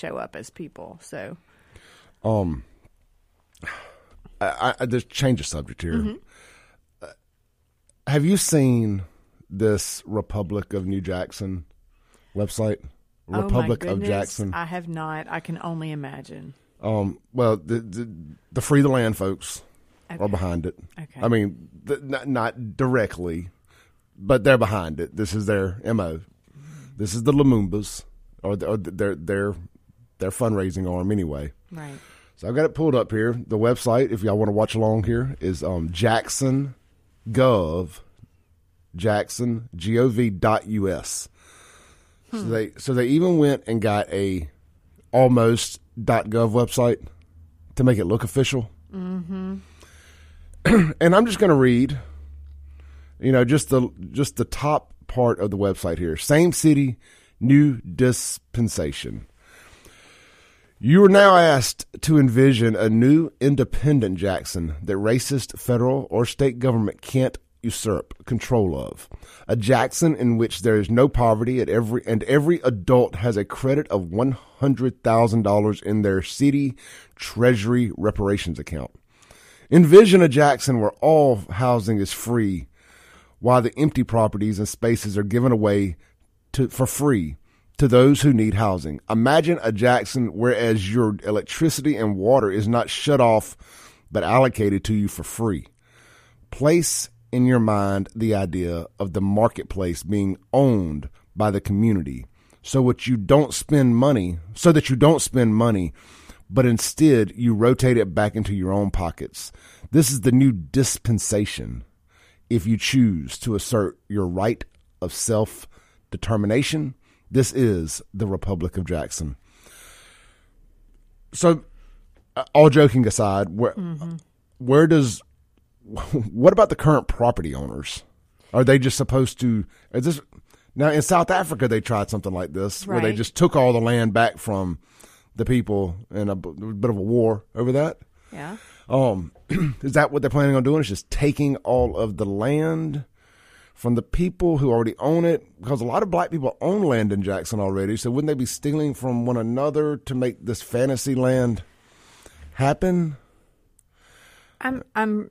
show up as people. So Um, I, I just change the subject here. Mm-hmm. Uh, have you seen this Republic of New Jackson website? Republic oh of Jackson. I have not. I can only imagine. Um, well, the, the the free the land folks Okay. are behind it. Okay. I mean, th- not, not directly, but they're behind it. This is their mo. This is the Lumumbas, or, the, or their their their fundraising arm anyway. Right. So I've got it pulled up here. The website, if y'all want to watch along here, is um, Jackson Gov, Jackson Gov dot us. So they so they even went and got a almost dot gov website to make it look official. Mm-hmm. and I'm just going to read, you know, just the just the top part of the website here. Same city, new dispensation. You are now asked to envision a new independent Jackson that racist federal or state government can't usurp control of. A Jackson in which there is no poverty at every and every adult has a credit of $100,000 in their city treasury reparations account. Envision a Jackson where all housing is free while the empty properties and spaces are given away to, for free to those who need housing. Imagine a Jackson whereas your electricity and water is not shut off but allocated to you for free. Place in your mind the idea of the marketplace being owned by the community so what you don't spend money so that you don't spend money but instead you rotate it back into your own pockets. This is the new dispensation if you choose to assert your right of self determination. This is the Republic of Jackson. So, uh, all joking aside, where where does what about the current property owners? Are they just supposed to? Is this now in South Africa? They tried something like this where they just took all the land back from the people in a bit of a war over that. Yeah. Um, is that what they're planning on doing? Is just taking all of the land from the people who already own it? Because a lot of black people own land in Jackson already. So wouldn't they be stealing from one another to make this fantasy land happen? I'm I'm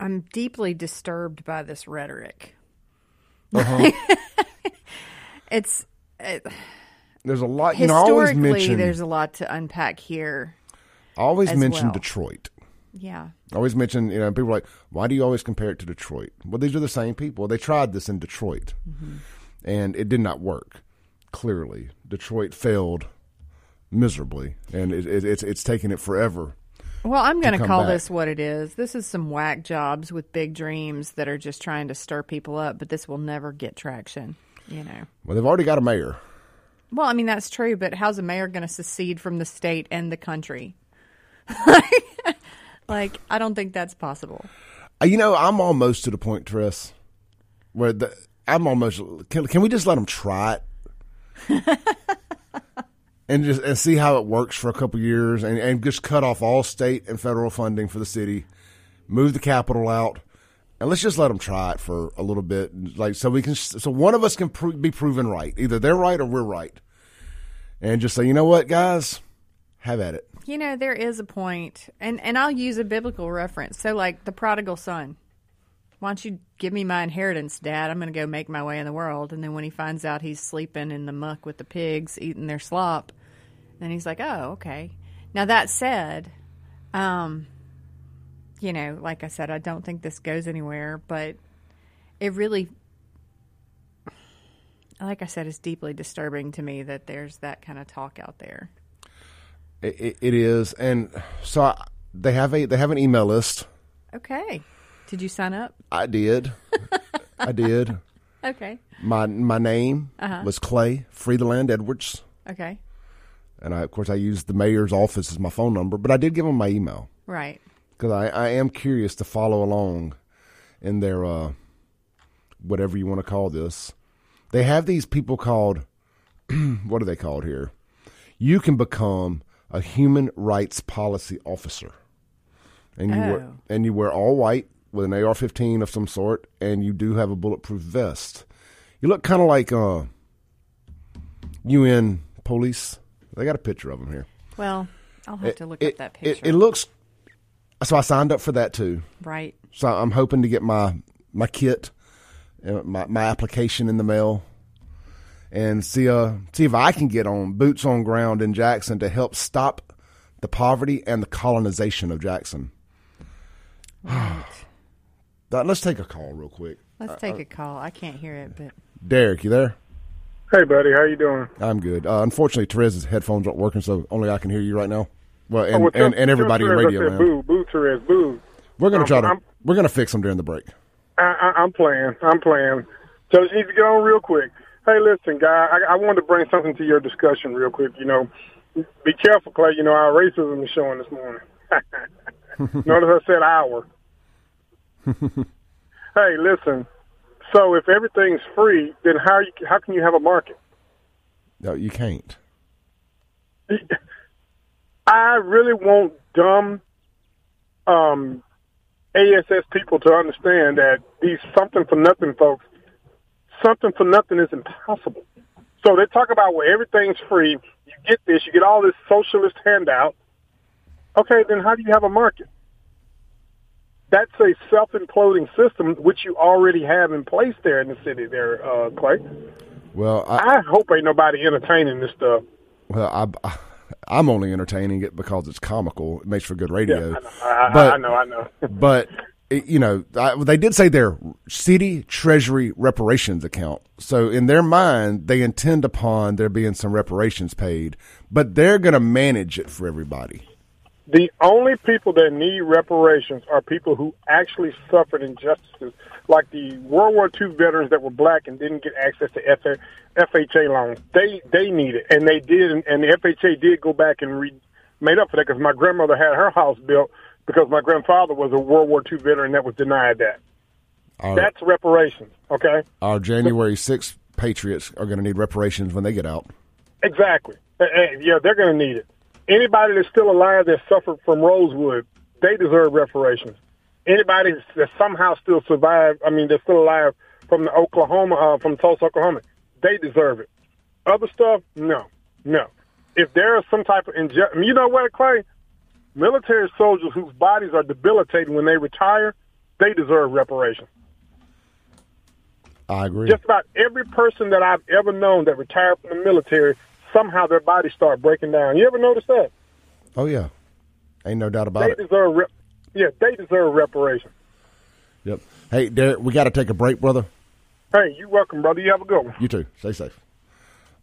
I'm deeply disturbed by this rhetoric. Uh-huh. It's it, There's a lot. You know, I always historically mention. there's a lot to unpack here. I always mention well. Detroit. Yeah. I always mention, you know, people are like, why do you always compare it to Detroit? Well, these are the same people. They tried this in Detroit, mm-hmm. and it did not work. Clearly, Detroit failed miserably, and it, it, it's it's taken it forever. Well, I'm going to come call back. this what it is. This is some whack jobs with big dreams that are just trying to stir people up, but this will never get traction, you know. Well, they've already got a mayor. Well, I mean that's true, but how's a mayor going to secede from the state and the country? like, I don't think that's possible. Uh, You know, I'm almost to the point, Tris, where the, I'm almost. Can, can we just let them try it? and just and see how it works for a couple years, and, and just cut off all state and federal funding for the city, move the capital out, and let's just let them try it for a little bit, like so we can, so one of us can pro- be proven right, either they're right or we're right, and just say, you know what, guys, have at it. You know, there is a point, and and I'll use a biblical reference. So, like the prodigal son. Why don't you give me my inheritance, Dad? I'm going to go make my way in the world. And then when he finds out he's sleeping in the muck with the pigs, eating their slop, then he's like, "Oh, okay." Now that said, um, you know, like I said, I don't think this goes anywhere, but it really, like I said, it's deeply disturbing to me that there's that kind of talk out there. It, it, is, and so I, they have a they have an email list. Okay. Did you sign up? I did. I did. Okay. My my name Uh-huh. was Clay Free the Land Edwards, Okay. and I, of course I used the mayor's office as my phone number. But I did give them my email Right. because I, I am curious to follow along in their uh, whatever you want to call this. They have these people called what are they called here? You can become a human rights policy officer, and you wear, Oh. and you wear all white with an AR-15 of some sort, and you do have a bulletproof vest. You look kind of like uh, UN police, They got a picture of them here. Well, I'll have to look it, up that picture. It, looks. So I signed up for that too. right. So I'm hoping to get my my kit, uh, my my application in the mail, and see uh see if I can get on boots on ground in Jackson to help stop the poverty and the colonization of Jackson. Right. Uh, Let's take a call real quick. Let's take a call. I can't hear it, but Derek, you there? Hey, buddy, how you doing? I'm good. Uh, unfortunately, Therese's headphones aren't working, so only I can hear you right now. Well, and, Oh, well, tell- and, and everybody in tell radio said. Boo, boo, Therese, boo. We're gonna Um, try to I'm- we're gonna fix them during the break. I, I, I'm playing. I'm playing. So just need to get on real quick. Hey, listen, guy, I, I wanted to bring something to your discussion real quick. You know, be careful, Clay. You know, our racism is showing this morning. Notice I said our. hey, listen. So if everything's free, then how you, how can you have a market? No, you can't. I really want dumb um, ASS people to understand that these something for nothing folks, something for nothing is impossible. So they talk about where everything's free. You get this, you get all this socialist handout. Okay, then how do you have a market? That's a self-imploding system which you already have in place there in the city there, uh, Clay. Well, I, I hope ain't nobody entertaining this stuff. well, I, I'm only entertaining it because it's comical. It makes for good radio. I, I, But- I know, I know. but you know, I, they did say their city treasury reparations account. So in their mind, they intend upon there being some reparations paid, but they're going to manage it for everybody. The only people that need reparations are people who actually suffered injustices, like the World War II veterans that were black and didn't get access to FHA loans. They they need it, and they did, and, the FHA did go back and re- made up for that because my grandmother had her house built because my grandfather was a World War II veteran that was denied that. Our, That's reparations, okay? our January 6th Patriots are going to need reparations when they get out. Exactly. Yeah, they're going to need it. Anybody that's still alive that suffered from Rosewood, they deserve reparations. Anybody that somehow still survived, I mean, they're still alive from the Oklahoma, uh, from Tulsa, Oklahoma, they deserve it. Other stuff, no, no. If there is some type of injustice, you know what, Clay? Military soldiers whose bodies are debilitated when they retire, they deserve reparations. I agree. Just about every person that I've ever known that retired from the military, somehow their bodies start breaking down. You ever notice that? oh yeah, ain't no doubt about They it. deserve, rep- yeah, they deserve reparations. Yep. Hey, Derek, we got to take a break, brother. Hey, you're welcome, brother. You have a good one. You too. Stay safe.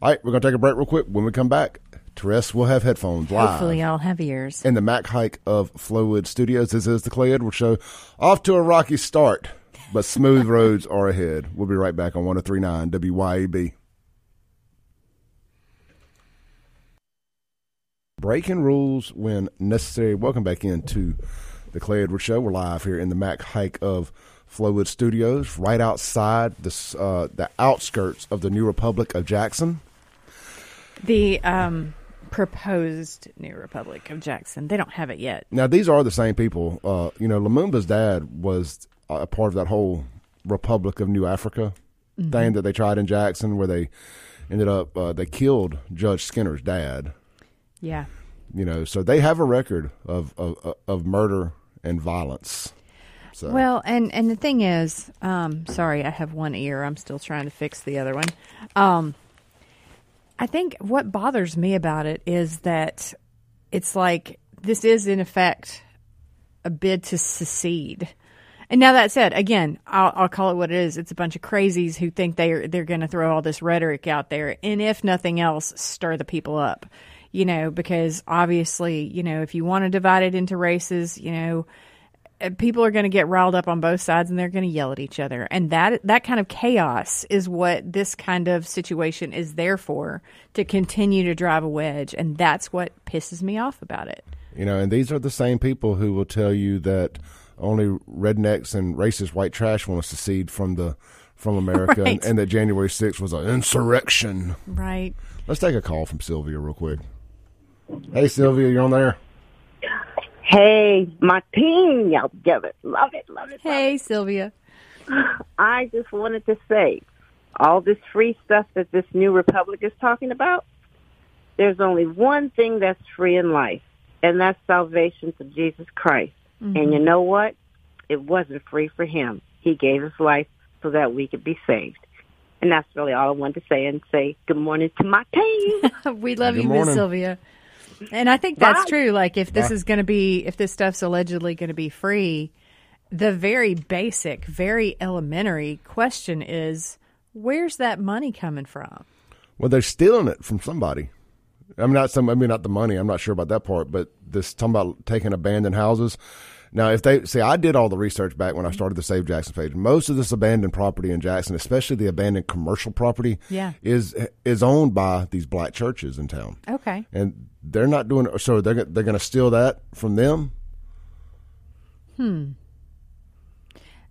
All right, we're going to take a break real quick. When we come back, Therese will have headphones live. hopefully I'll have ears. in the Mac Haik of Flowood Studios. This is the Clay Edwards Show. Off to a rocky start, but smooth roads are ahead. We'll be right back on 1039 WYAB. Breaking rules when necessary. Welcome back into the Clay Edwards Show. We're live here in the Mac Haik of Flowood Studios, right outside the, uh, the outskirts of the New Republic of Jackson. The um, proposed new Republic of Jackson. They don't have it yet. Now these are the same people. Uh, you know, Lumumba's dad was a part of that whole Republic of New Africa thing that they tried in Jackson, where they ended up uh, they killed Judge Skinner's dad. Yeah. You know, so they have a record of of, of murder and violence. So Well, and and the thing is, um, sorry, I have one ear. I'm still trying to fix the other one. Um, I think what bothers me about it is that it's like this is in effect a bid to secede. And now that said, again, I'll, I'll call it what it is. It's a bunch of crazies who think they're they're going to throw all this rhetoric out there, and if nothing else, stir the people up. You know, because obviously, you know, if you want to divide it into races, you know, Uh, people are going to get riled up on both sides and they're going to yell at each other and that that kind of chaos is what this kind of situation is there for to continue to drive a wedge and that's what pisses me off about it you know, and these are the same people who will tell you that only rednecks and racist white trash want to secede from the from America, Right. and, and that January 6th was an insurrection. right Let's take a call from Sylvia real quick. Hey, Sylvia, you're on there? Hey, my team, y'all love it, love it, love it. hey sylvia I just wanted to say, all this free stuff that this new republic is talking about, there's only one thing that's free in life, and that's salvation through Jesus Christ. And mm-hmm. you know what? It wasn't free for him. He gave his life so that we could be saved. And that's really all I wanted to say and say good morning to my team. we love Good you, Miss. Sylvia. And I think that's Bye. true. Like, if this Bye. is going to be, if this stuff's allegedly going to be free, the very basic, very elementary question is, where's that money coming from? Well, they're stealing it from somebody. I'm not some. I mean, not the money. I'm not sure about that part, but this talking about taking abandoned houses. Now, if they see, I did all the research back when I started the Save Jackson page. Most of this abandoned property in Jackson, especially the abandoned commercial property, Yeah. is is owned by these black churches in town, Okay. and they're not doing. So they're they're going to steal that from them, Hmm.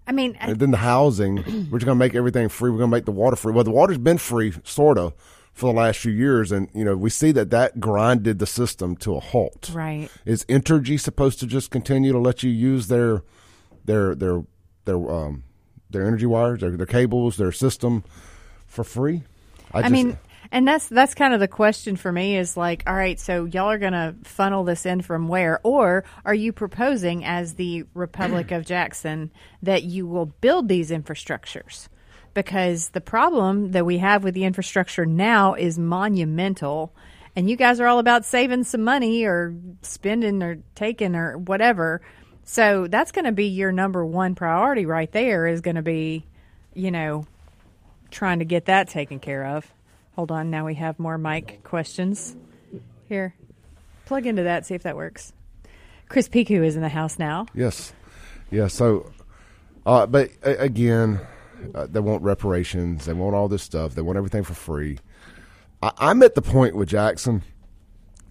I mean, and then the housing. we're just going to make everything free. We're going to make the water free. Well, the water's been free, sort of, for the last few years, and you know we see that that grinded the system to a halt. right. Is Entergy supposed to just continue to let you use their their their their um their energy wires, their, their cables, their system for free? I just- mean, and that's that's kind of the question for me is like, all right, so y'all are going to funnel this in from where, or are you proposing as the Republic of Jackson that you will build these infrastructures? Because the problem that we have with the infrastructure now is monumental, and you guys are all about saving some money or spending or taking or whatever. So that's going to be your number one priority right there. Is going to be, you know, trying to get that taken care of. Hold on, now we have more mic questions. Here, plug into that, see if that works. Chris Picou is in the house now. yes, yeah. So, uh, but uh, again, uh, they want reparations. They want all this stuff. They want everything for free. I, I'm at the point with Jackson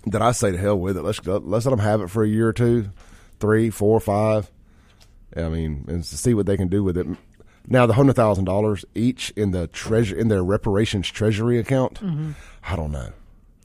that I say to hell with it. Let's go, let's let them have it for a year or two, three, four, five. I mean, and to see what they can do with it. Now, the hundred thousand dollars each in the treasure in their reparations treasury account. I don't know.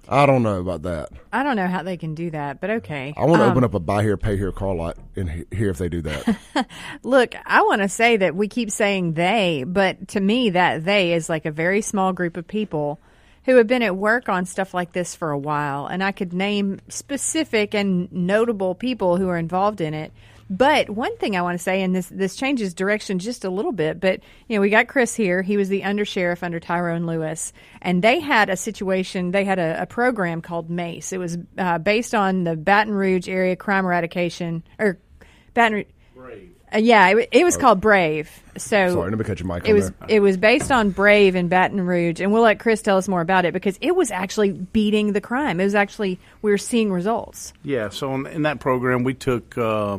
I don't know about that. I don't know how they can do that, but okay. I want to Um, open up a buy here, pay here car lot in he- here if they do that. Look, I want to say that we keep saying they, but to me, that they is like a very small group of people who have been at work on stuff like this for a while. And I could name specific and notable people who are involved in it. But one thing I want to say, and this this changes direction just a little bit, but you know, we got Chris here. He was the undersheriff under Tyrone Lewis, and they had a situation. They had a, a program called MACE. It was uh, based on the Baton Rouge area crime eradication or Baton Rouge. Uh, yeah, it, it was called Brave. So Oh. Sorry, let me cut your mic it on was there. it was based on Brave in Baton Rouge, and we'll let Chris tell us more about it because it was actually beating the crime. It was actually we were seeing results. Yeah, so in, in that program, we took uh,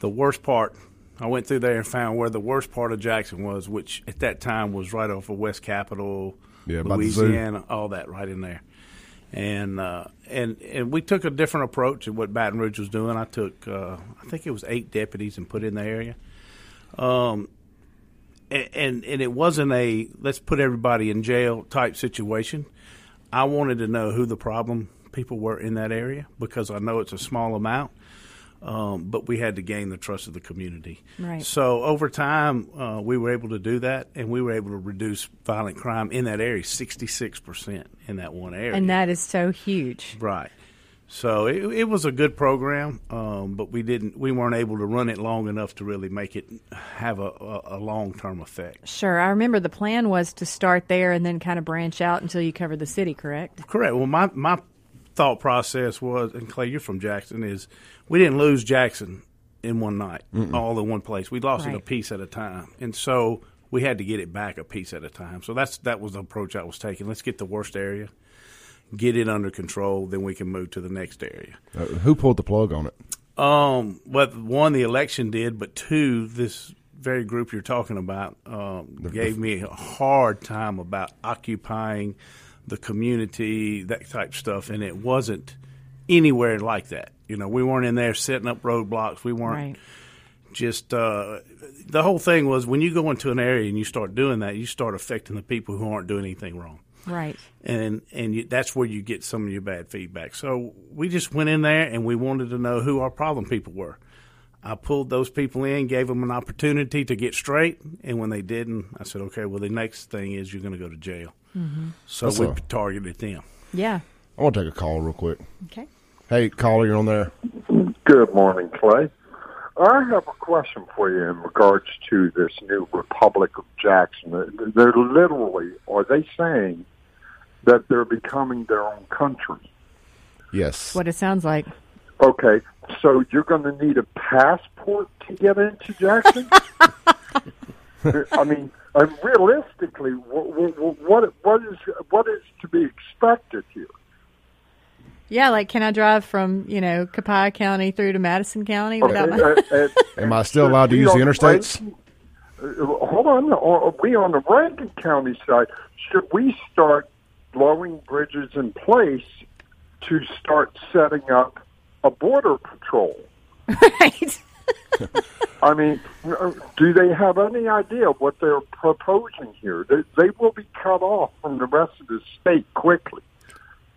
the worst part. I went through there and found where the worst part of Jackson was, which at that time was right off of West Capitol, Yeah, by the zoo. Louisiana, all that right in there. And uh, and and we took a different approach at what Baton Rouge was doing. I took, uh, I think it was eight deputies and put in the area. Um, and, and and it wasn't a let's put everybody in jail type situation. I wanted to know who the problem people were in that area because I know it's a small amount, um, but we had to gain the trust of the community. Right. So over time, uh, we were able to do that, and we were able to reduce violent crime in that area sixty six percent in that one area. And that is so huge. Right. So it, it was a good program, um, but we didn't. We weren't able to run it long enough to really make it have a, a, a long term effect. Sure. I remember the plan was to start there and then kind of branch out until you covered the city, correct? Correct. Well, my my thought process was, and Clay, you're from Jackson, is we didn't lose Jackson in one night, all in one place. We lost it a piece at a time, and so we had to get it back a piece at a time. So that's that was the approach I was taking. Let's get the worst area, get it under control, then we can move to the next area. Uh, who pulled the plug on it? Um, but one, the election did, but two, this very group you're talking about um, gave me a hard time about occupying the community, that type stuff, and it wasn't anywhere like that. You know, we weren't in there setting up roadblocks. We weren't Right. just uh, the whole thing was when you go into an area and you start doing that, you start affecting the people who aren't doing anything wrong Right. and and you, that's where you get some of your bad feedback. So we just went in there and we wanted to know who our problem people were. I pulled those people in, gave them an opportunity to get straight, and when they didn't, I said, "Okay, well, the next thing is you're going to go to jail." Mm-hmm. So That's we a- targeted them. Yeah. I want to take a call real quick. Okay. Hey, caller, you're on there. Good morning, Clay. I have a question for you in regards to this new Republic of Jackson. They're literally, are they saying that they're becoming their own country? Yes. What it sounds like. Okay, so you're going to need a passport to get into Jackson? I mean, and realistically, what, what what is what is to be expected here? Yeah, like can I drive from you know Copiah County through to Madison County without my? Uh, uh, Am I still allowed to use the interstates? Rankin- uh, hold on, are we on the Rankin County side? Should we start blowing bridges in place to start setting up a border patrol? right. I mean, uh, do they have any idea what they're proposing here? They, they will be cut off from the rest of the state quickly.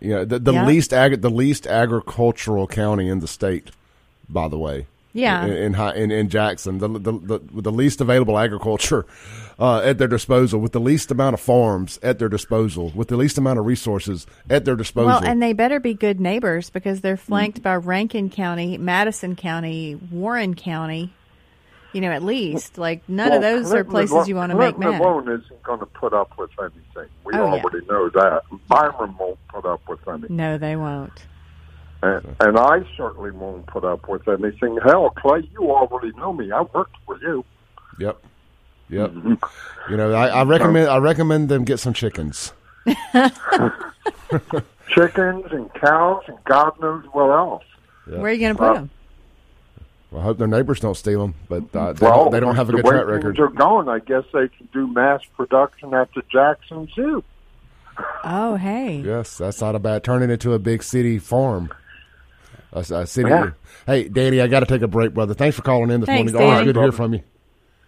Yeah, the, the Yeah. least ag- the least agricultural county in the state, by the way. Yeah. in in, in, in Jackson, the, the the with the least available agriculture uh, at their disposal, with the least amount of farms at their disposal, with the least amount of resources at their disposal. Well, and they better be good neighbors because they're flanked by Rankin County, Madison County, Warren County. You know, at least like none of Well, those are places alone- you want to make Clinton mad. alone isn't going to put up with anything. We Oh, yeah. already know that. Byram won't put up with anything. No, they won't. And, and I certainly won't put up with anything. Hell, Clay, you already know me. I worked for you. Yep. Yep. You know, I, I recommend I recommend them get some chickens. Chickens and cows and God knows what else. Where are you going to put Well, them? I hope their neighbors don't steal them, but uh, they, well, don't, they don't have a the good way track things record. are going, I guess they can do mass production at the Jackson Zoo. Oh, hey. Yes, that's not a bad. Turn it into a big city farm. A, a city. Yeah. Hey, Danny, I got to take a break, brother. Thanks for calling in this Thanks, morning. Always good to hear from you.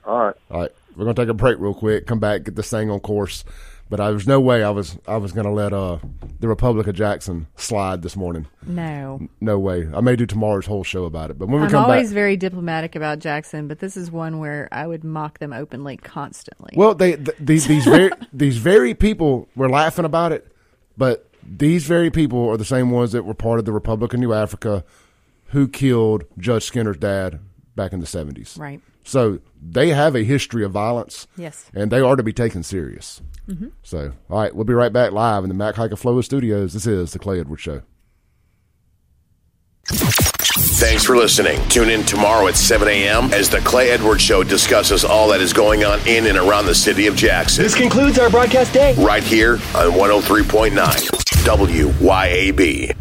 All right. All right, we're gonna take a break real quick. Come back, get this thing on course. But I, there's no way I was I was gonna let uh the Republic of Jackson slide this morning. No. No way. I may do tomorrow's whole show about it. But when we I'm come always back, very diplomatic about Jackson, but this is one where I would mock them openly constantly. well, they th- these these very these very people were laughing about it, but these very people are the same ones that were part of the Republic of New Africa, who killed Judge Skinner's dad back in the 70s. Right. So they have a history of violence. Yes. And they are to be taken serious. Mm-hmm. So, all right, we'll be right back live in the Mac Haik Flow Studios. This is the Clay Edwards Show. Thanks for listening. Tune in tomorrow at 7 a.m. as the Clay Edwards Show discusses all that is going on in and around the city of Jackson. This concludes our broadcast day. Right here on 103.9 WYAB.